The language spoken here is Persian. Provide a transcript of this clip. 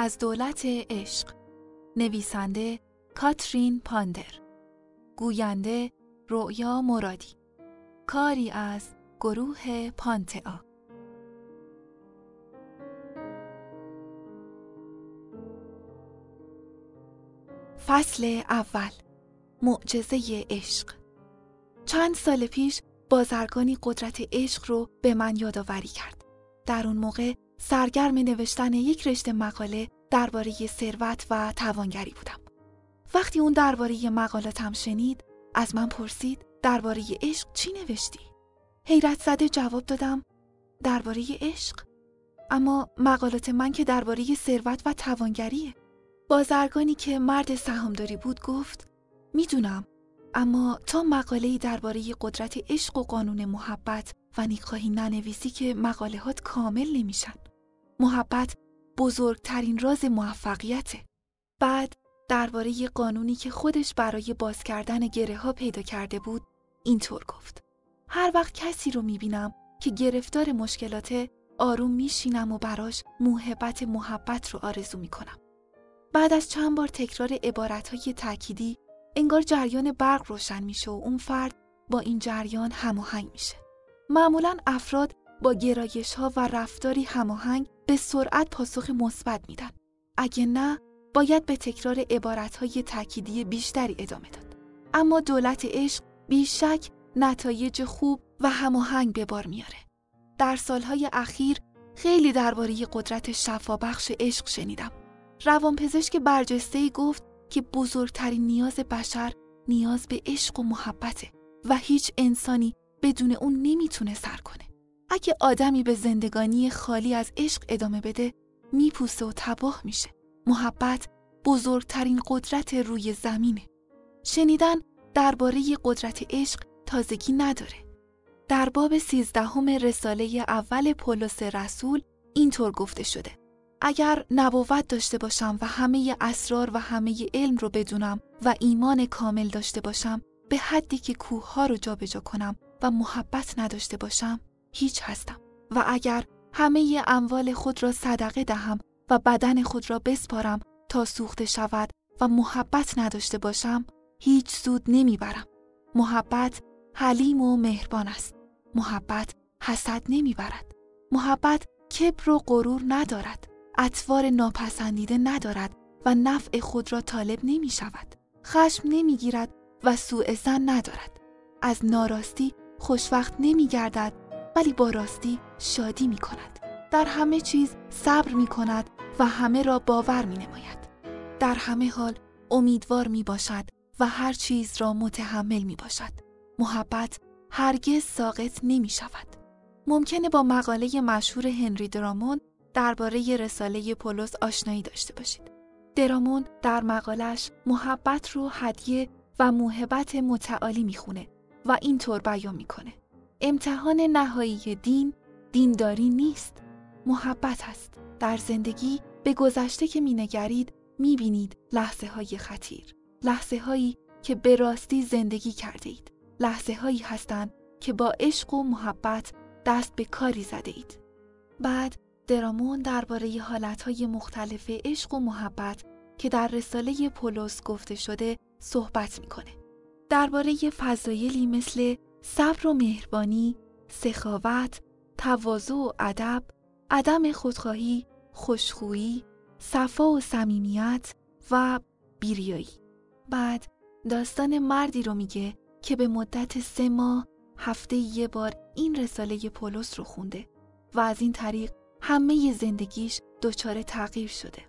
از دولت عشق. نویسنده کاترین پاندر. گوینده رؤیا مرادی. کاری از گروه پانتئا. فصل اول. معجزه عشق. چند سال پیش بازرگانی قدرت عشق رو به من یادآوری کرد. در اون موقع سرگرم نوشتن یک رشته مقاله درباره ثروت و توانگری بودم. وقتی اون درباره مقالاتم شنید، از من پرسید درباره عشق چی نوشتی؟ حیرت زده جواب دادم درباره عشق اما مقالات من که درباره ثروت و توانگریه. بازرگانی که مرد سهامداری بود گفت می‌دونم اما تا مقاله‌ای درباره قدرت عشق و قانون محبت و نیکخواهی ننویسی که مقالهات کامل نمیشن. محبت بزرگترین راز موفقیته. بعد درباره قانونی که خودش برای باز کردن گره ها پیدا کرده بود اینطور گفت. هر وقت کسی رو می‌بینم که گرفتار مشکلاته آروم میشینم و براش محبت محبت رو آرزو می‌کنم. بعد از چند بار تکرار عبارتهای تأکیدی انگار جریان برق روشن میشه و اون فرد با این جریان هماهنگ میشه. معمولا افراد با گرایش ها و رفتاری هماهنگ به سرعت پاسخ مثبت میدن. اگه نه باید به تکرار عبارت های تأکیدی بیشتری ادامه داد. اما دولت عشق بیشک نتایج خوب و هماهنگ به بار میاره. در سالهای اخیر خیلی درباره قدرت شفابخش عشق شنیدم. روانپزشک برجسته گفت که بزرگترین نیاز بشر نیاز به عشق و محبته و هیچ انسانی بدون اون نمی‌تونه سر کنه. اگه آدمی به زندگانی خالی از عشق ادامه بده میپوسه و تباه میشه. محبت بزرگترین قدرت روی زمینه. شنیدن درباره قدرت عشق تازگی نداره. در باب سیزدهم رساله اول پولس رسول اینطور گفته شده. اگر نبوت داشته باشم و همه اسرار و همه علم رو بدونم و ایمان کامل داشته باشم به حدی که کوه ها رو جابجا کنم و محبت نداشته باشم هیچ هستم و اگر همه اموال خود را صدقه دهم و بدن خود را بسپارم تا سوخته شود و محبت نداشته باشم هیچ سود نمی‌برم محبت حلیم و مهربان است محبت حسد نمی‌برد محبت کبر و غرور ندارد اطوار ناپسندیده ندارد و نفع خود را طالب نمی شود. خشم نمی گیرد و سوء زن ندارد. از ناراستی خوشوقت نمی گردد ولی با راستی شادی می کند. در همه چیز صبر می کند و همه را باور می نماید. در همه حال امیدوار می باشد و هر چیز را متحمل می باشد. محبت هرگز ساقط نمی شود. ممکنه با مقاله مشهور هنری درامون درباره رساله پولس آشنایی داشته باشید. درامون در مقالش محبت رو هدیه و موهبت متعالی می‌خونه و اینطور بیان می‌کنه. امتحان نهایی دین دینداری نیست، محبت است. در زندگی به گذشته که مینگرید می‌بینید لحظه های خطیر. لحظه هایی که به راستی زندگی کرده اید. لحظه هایی هستند که با عشق و محبت دست به کاری زده اید. بعد درامون درباره حالتهای مختلف عشق و محبت که در رساله پولس گفته شده صحبت می‌کنه. درباره فضایلی مثل صبر و مهربانی، سخاوت، تواضع و ادب، عدم خودخواهی، خوشخویی، صفا و صمیمیت و بیریایی. بعد داستان مردی رو میگه که به مدت سه ماه هفته یه بار این رساله پولس رو خونده و از این طریق همه زندگیش دچار تغییر شده.